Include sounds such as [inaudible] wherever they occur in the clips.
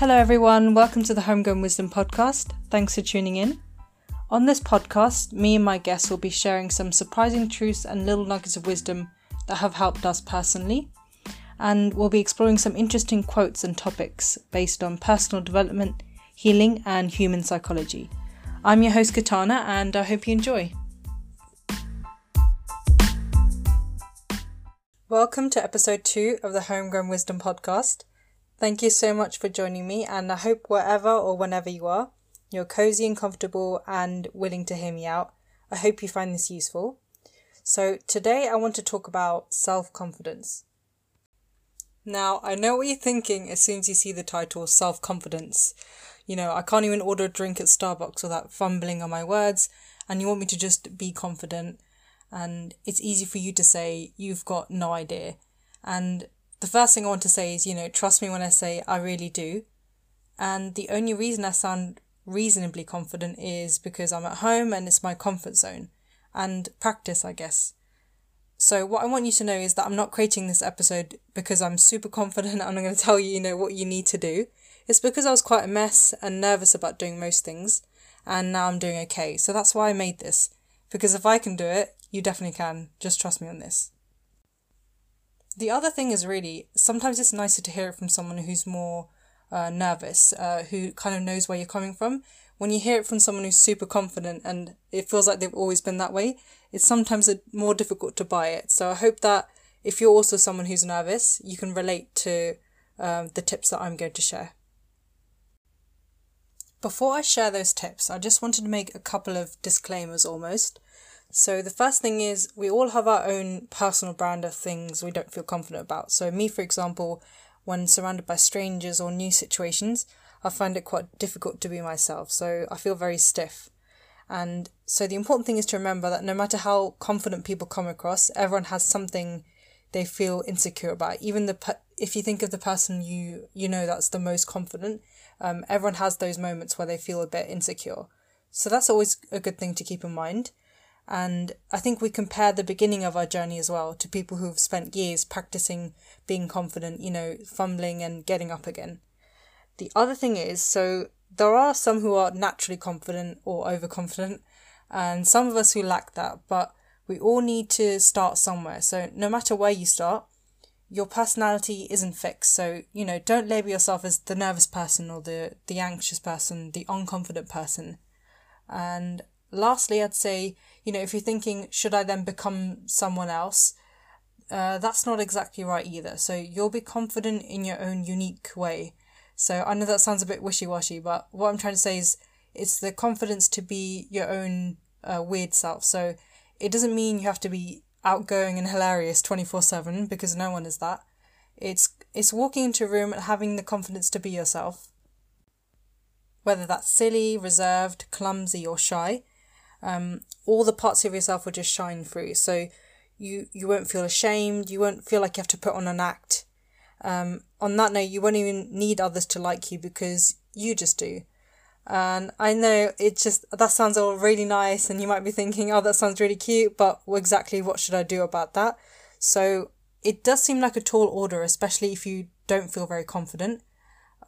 Hello, everyone. Welcome to the Homegrown Wisdom Podcast. Thanks for tuning in. On this podcast, me and my guests will be sharing some surprising truths and little nuggets of wisdom that have helped us personally. And we'll be exploring some interesting quotes and topics based on personal development, healing, and human psychology. I'm your host, Katana, and I hope you enjoy. Welcome to episode two of the Homegrown Wisdom Podcast. Thank you so much for joining me, and I hope wherever or whenever you are, you're cozy and comfortable and willing to hear me out. I hope you find this useful. So, today I want to talk about self confidence. Now, I know what you're thinking as soon as you see the title self confidence. You know, I can't even order a drink at Starbucks without fumbling on my words, and you want me to just be confident. And it's easy for you to say, you've got no idea. And the first thing I want to say is, you know, trust me when I say I really do. And the only reason I sound reasonably confident is because I'm at home and it's my comfort zone and practice, I guess. So what I want you to know is that I'm not creating this episode because I'm super confident and I'm not going to tell you, you know, what you need to do. It's because I was quite a mess and nervous about doing most things and now I'm doing okay. So that's why I made this. Because if I can do it, you definitely can. Just trust me on this. The other thing is really sometimes it's nicer to hear it from someone who's more uh, nervous, uh, who kind of knows where you're coming from. When you hear it from someone who's super confident and it feels like they've always been that way, it's sometimes a, more difficult to buy it. So I hope that if you're also someone who's nervous, you can relate to um, the tips that I'm going to share. Before I share those tips, I just wanted to make a couple of disclaimers almost. So the first thing is we all have our own personal brand of things we don't feel confident about. So me, for example, when surrounded by strangers or new situations, I find it quite difficult to be myself. So I feel very stiff. And so the important thing is to remember that no matter how confident people come across, everyone has something they feel insecure about. Even the if you think of the person you you know that's the most confident, um, everyone has those moments where they feel a bit insecure. So that's always a good thing to keep in mind. And I think we compare the beginning of our journey as well to people who've spent years practicing being confident, you know, fumbling and getting up again. The other thing is, so there are some who are naturally confident or overconfident, and some of us who lack that, but we all need to start somewhere. So no matter where you start, your personality isn't fixed. So, you know, don't label yourself as the nervous person or the, the anxious person, the unconfident person. And lastly, I'd say you know, if you're thinking, should I then become someone else? Uh, that's not exactly right either. So you'll be confident in your own unique way. So I know that sounds a bit wishy washy, but what I'm trying to say is it's the confidence to be your own uh, weird self. So it doesn't mean you have to be outgoing and hilarious 24 7 because no one is that. It's it's walking into a room and having the confidence to be yourself. Whether that's silly, reserved, clumsy, or shy, um, all the parts of yourself will just shine through. So you you won't feel ashamed. You won't feel like you have to put on an act. Um, on that note, you won't even need others to like you because you just do. And I know it just that sounds all really nice, and you might be thinking, "Oh, that sounds really cute," but exactly what should I do about that? So it does seem like a tall order, especially if you don't feel very confident.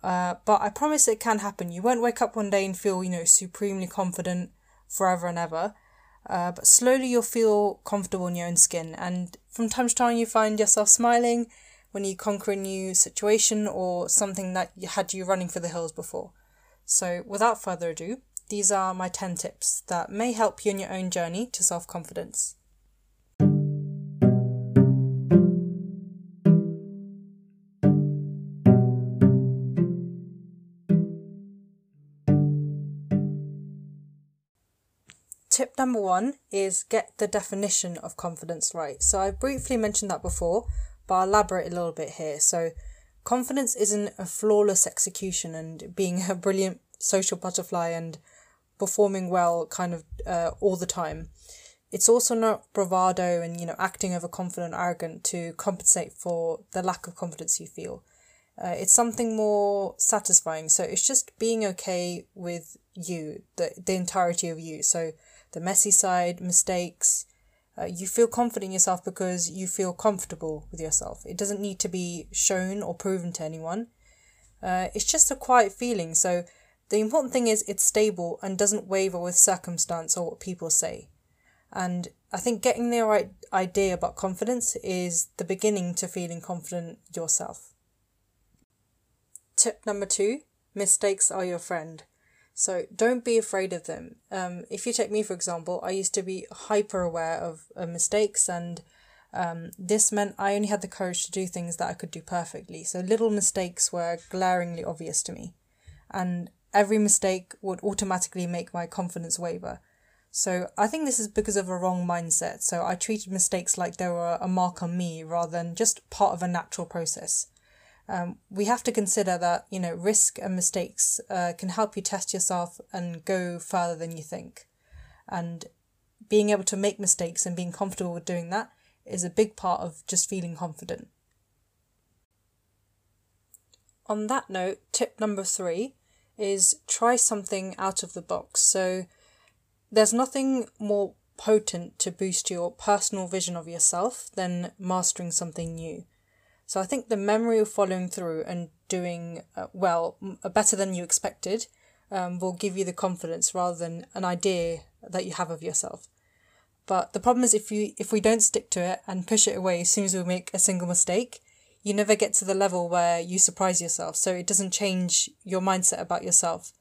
Uh, but I promise it can happen. You won't wake up one day and feel, you know, supremely confident forever and ever. Uh, but slowly you'll feel comfortable in your own skin, and from time to time you find yourself smiling when you conquer a new situation or something that had you running for the hills before. So, without further ado, these are my 10 tips that may help you in your own journey to self confidence. Number one is get the definition of confidence right. So I briefly mentioned that before, but I'll elaborate a little bit here. So confidence isn't a flawless execution and being a brilliant social butterfly and performing well kind of uh, all the time. It's also not bravado and you know acting overconfident, arrogant to compensate for the lack of confidence you feel. Uh, it's something more satisfying. So it's just being okay with you, the the entirety of you. So the messy side, mistakes. Uh, you feel confident in yourself because you feel comfortable with yourself. It doesn't need to be shown or proven to anyone. Uh, it's just a quiet feeling. So the important thing is it's stable and doesn't waver with circumstance or what people say. And I think getting the right idea about confidence is the beginning to feeling confident yourself. Tip number two mistakes are your friend. So don't be afraid of them. Um, if you take me, for example, I used to be hyper aware of, of mistakes, and um, this meant I only had the courage to do things that I could do perfectly. So little mistakes were glaringly obvious to me. And every mistake would automatically make my confidence waver. So I think this is because of a wrong mindset. So I treated mistakes like they were a mark on me rather than just part of a natural process. Um, we have to consider that you know risk and mistakes uh, can help you test yourself and go further than you think, and being able to make mistakes and being comfortable with doing that is a big part of just feeling confident. On that note, tip number three is try something out of the box. So there's nothing more potent to boost your personal vision of yourself than mastering something new. So I think the memory of following through and doing uh, well, uh, better than you expected, um, will give you the confidence rather than an idea that you have of yourself. But the problem is if you if we don't stick to it and push it away as soon as we make a single mistake, you never get to the level where you surprise yourself. So it doesn't change your mindset about yourself.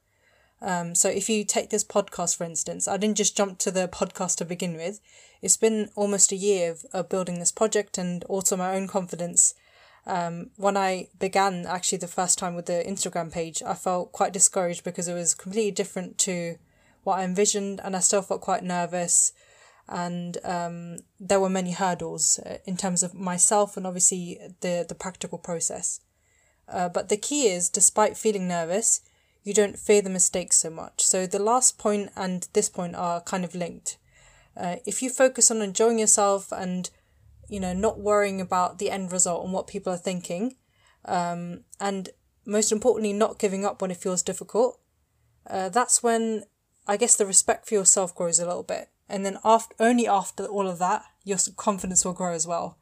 Um, so if you take this podcast, for instance, I didn't just jump to the podcast to begin with. It's been almost a year of, of building this project and also my own confidence. Um, when I began actually the first time with the Instagram page, I felt quite discouraged because it was completely different to what I envisioned and I still felt quite nervous and um, there were many hurdles uh, in terms of myself and obviously the, the practical process. Uh, but the key is, despite feeling nervous, you don't fear the mistakes so much. So the last point and this point are kind of linked. Uh, if you focus on enjoying yourself and you know not worrying about the end result and what people are thinking, um, and most importantly, not giving up when it feels difficult, uh, that's when I guess the respect for yourself grows a little bit. And then after only after all of that your confidence will grow as well.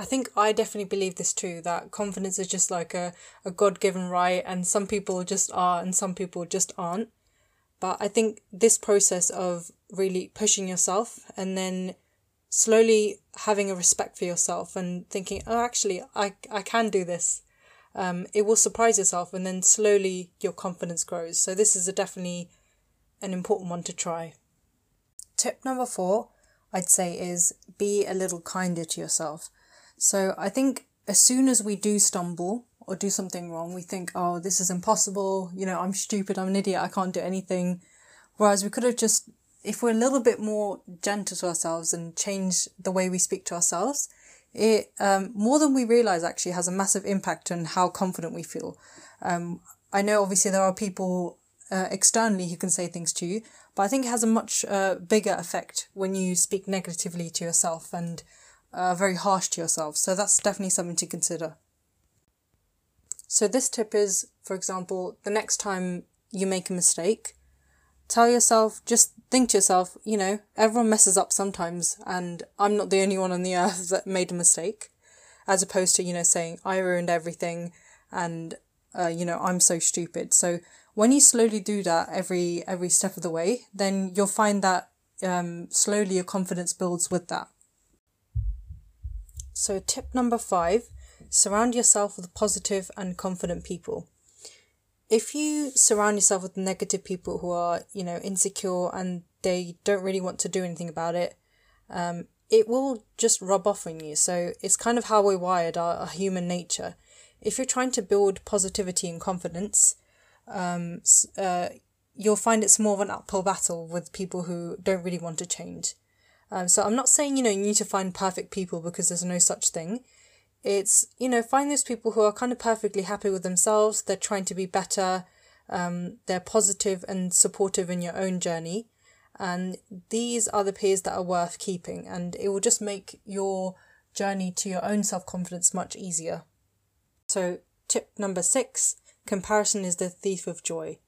I think i definitely believe this too that confidence is just like a, a god-given right and some people just are and some people just aren't. But i think this process of really pushing yourself and then slowly having a respect for yourself and thinking oh actually i, I can do this um, it will surprise yourself and then slowly your confidence grows so this is a definitely an important one to try. Tip number four, I'd say, is be a little kinder to yourself. So I think as soon as we do stumble or do something wrong, we think, oh, this is impossible, you know, I'm stupid, I'm an idiot, I can't do anything. Whereas we could have just, if we're a little bit more gentle to ourselves and change the way we speak to ourselves, it um, more than we realize actually has a massive impact on how confident we feel. Um, I know obviously there are people uh, externally who can say things to you, but I think it has a much uh, bigger effect when you speak negatively to yourself and uh, very harsh to yourself. So that's definitely something to consider. So this tip is, for example, the next time you make a mistake, tell yourself, just think to yourself, you know, everyone messes up sometimes, and I'm not the only one on the [laughs] earth that made a mistake, as opposed to, you know, saying, I ruined everything and, uh, you know, I'm so stupid. So when you slowly do that every every step of the way, then you'll find that um, slowly your confidence builds with that. So, tip number five surround yourself with positive and confident people. If you surround yourself with negative people who are, you know, insecure and they don't really want to do anything about it, um, it will just rub off on you. So, it's kind of how we're wired, our, our human nature. If you're trying to build positivity and confidence, um, uh, you'll find it's more of an uphill battle with people who don't really want to change. Um, so I'm not saying, you know, you need to find perfect people because there's no such thing. It's, you know, find those people who are kind of perfectly happy with themselves, they're trying to be better, um, they're positive and supportive in your own journey. And these are the peers that are worth keeping, and it will just make your journey to your own self confidence much easier. So, tip number six comparison is the thief of joy.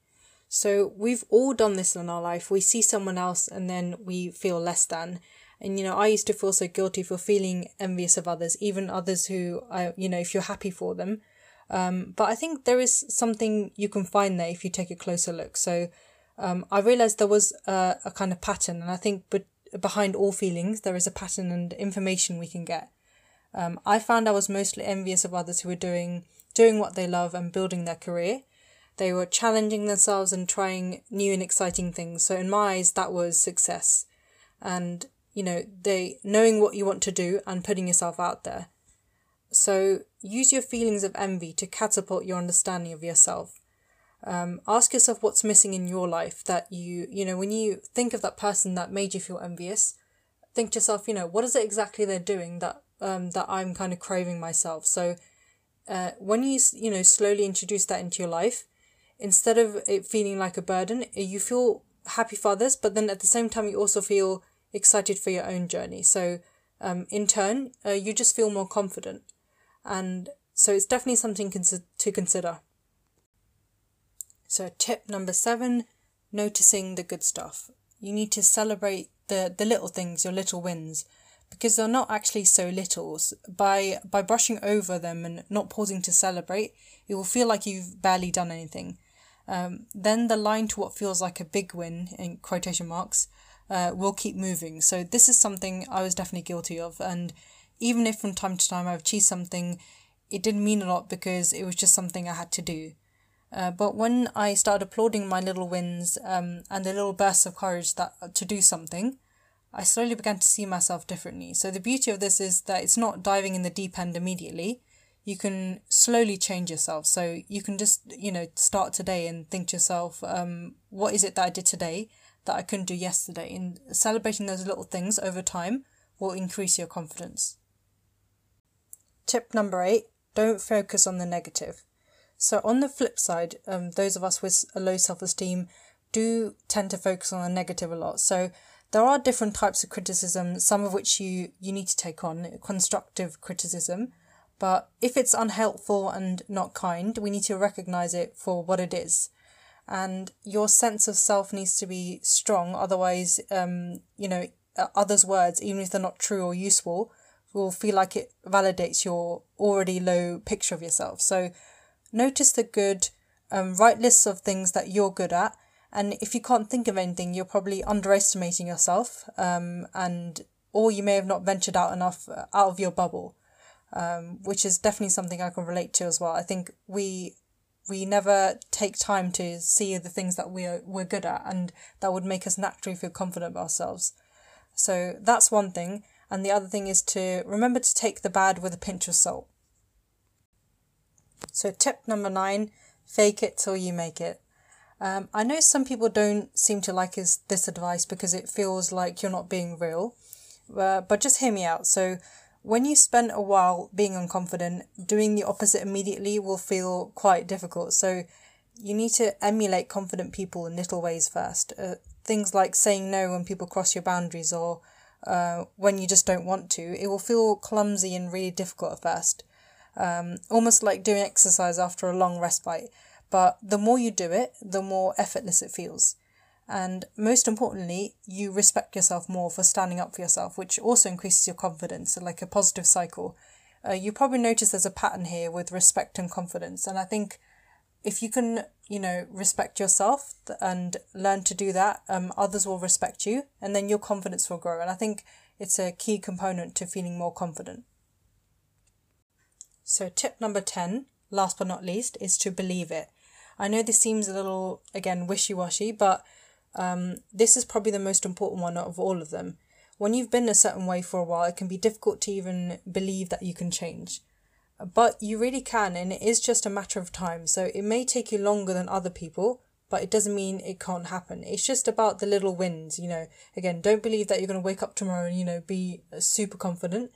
So we've all done this in our life. We see someone else and then we feel less than. And you know, I used to feel so guilty for feeling envious of others, even others who I, you know, if you're happy for them, Um, but I think there is something you can find there if you take a closer look. So um, I realized there was a, a kind of pattern, and I think but behind all feelings there is a pattern and information we can get. Um, I found I was mostly envious of others who were doing doing what they love and building their career. They were challenging themselves and trying new and exciting things. So in my eyes, that was success, and you know they knowing what you want to do and putting yourself out there. So use your feelings of envy to catapult your understanding of yourself. Um, ask yourself what's missing in your life that you, you know, when you think of that person that made you feel envious, think to yourself, you know, what is it exactly they're doing that um, that I'm kind of craving myself. So uh, when you, you know, slowly introduce that into your life, instead of it feeling like a burden, you feel happy for others, but then at the same time, you also feel excited for your own journey. So um, in turn, uh, you just feel more confident. And so it's definitely something cons- to consider. So, tip number seven noticing the good stuff. You need to celebrate the, the little things, your little wins, because they're not actually so little. By, by brushing over them and not pausing to celebrate, it will feel like you've barely done anything. Um, then the line to what feels like a big win, in quotation marks, uh, will keep moving. So, this is something I was definitely guilty of. And even if from time to time I've achieved something, it didn't mean a lot because it was just something I had to do. Uh, but when I started applauding my little wins um, and the little bursts of courage that to do something, I slowly began to see myself differently. So the beauty of this is that it's not diving in the deep end immediately. You can slowly change yourself. So you can just you know start today and think to yourself, um, what is it that I did today that I couldn't do yesterday? And celebrating those little things over time will increase your confidence. Tip number eight: don't focus on the negative. So, on the flip side, um, those of us with a low self esteem do tend to focus on the negative a lot. So, there are different types of criticism, some of which you, you need to take on, constructive criticism. But if it's unhelpful and not kind, we need to recognize it for what it is. And your sense of self needs to be strong, otherwise, um, you know, others' words, even if they're not true or useful, will feel like it validates your already low picture of yourself. So, Notice the good, um, write lists of things that you're good at. And if you can't think of anything, you're probably underestimating yourself, um, and or you may have not ventured out enough uh, out of your bubble, um, which is definitely something I can relate to as well. I think we we never take time to see the things that we're we're good at, and that would make us naturally feel confident about ourselves. So that's one thing, and the other thing is to remember to take the bad with a pinch of salt. So, tip number nine fake it till you make it. Um, I know some people don't seem to like his, this advice because it feels like you're not being real, uh, but just hear me out. So, when you spend a while being unconfident, doing the opposite immediately will feel quite difficult. So, you need to emulate confident people in little ways first. Uh, things like saying no when people cross your boundaries or uh, when you just don't want to. It will feel clumsy and really difficult at first um, almost like doing exercise after a long respite. But the more you do it, the more effortless it feels. And most importantly, you respect yourself more for standing up for yourself, which also increases your confidence, like a positive cycle. Uh, you probably notice there's a pattern here with respect and confidence. And I think if you can, you know, respect yourself and learn to do that, um, others will respect you and then your confidence will grow. And I think it's a key component to feeling more confident. So, tip number 10, last but not least, is to believe it. I know this seems a little, again, wishy washy, but um, this is probably the most important one out of all of them. When you've been a certain way for a while, it can be difficult to even believe that you can change. But you really can, and it is just a matter of time. So it may take you longer than other people, but it doesn't mean it can't happen. It's just about the little wins, you know. Again, don't believe that you're going to wake up tomorrow and, you know, be super confident.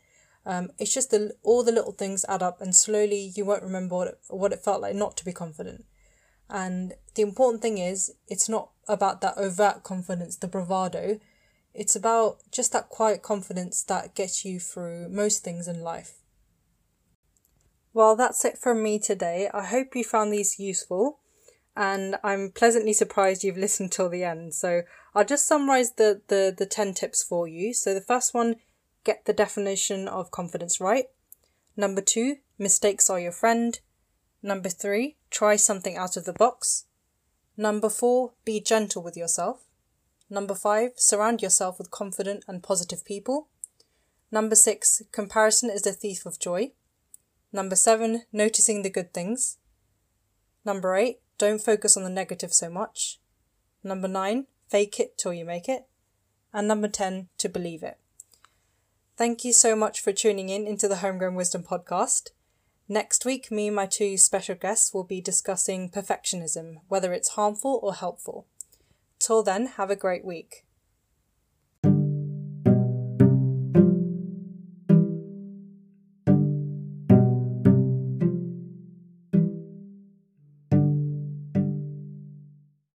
Um, it's just the all the little things add up, and slowly you won't remember what it, what it felt like not to be confident. And the important thing is, it's not about that overt confidence, the bravado. It's about just that quiet confidence that gets you through most things in life. Well, that's it from me today. I hope you found these useful, and I'm pleasantly surprised you've listened till the end. So I'll just summarize the, the, the 10 tips for you. So the first one get the definition of confidence right. Number two, mistakes are your friend. Number three, try something out of the box. Number four, be gentle with yourself. Number five, surround yourself with confident and positive people. Number six, comparison is the thief of joy. Number seven, noticing the good things. Number eight, don't focus on the negative so much. Number nine, fake it till you make it. And number 10, to believe it. Thank you so much for tuning in into the Homegrown Wisdom podcast. Next week, me and my two special guests will be discussing perfectionism, whether it's harmful or helpful. Till then, have a great week.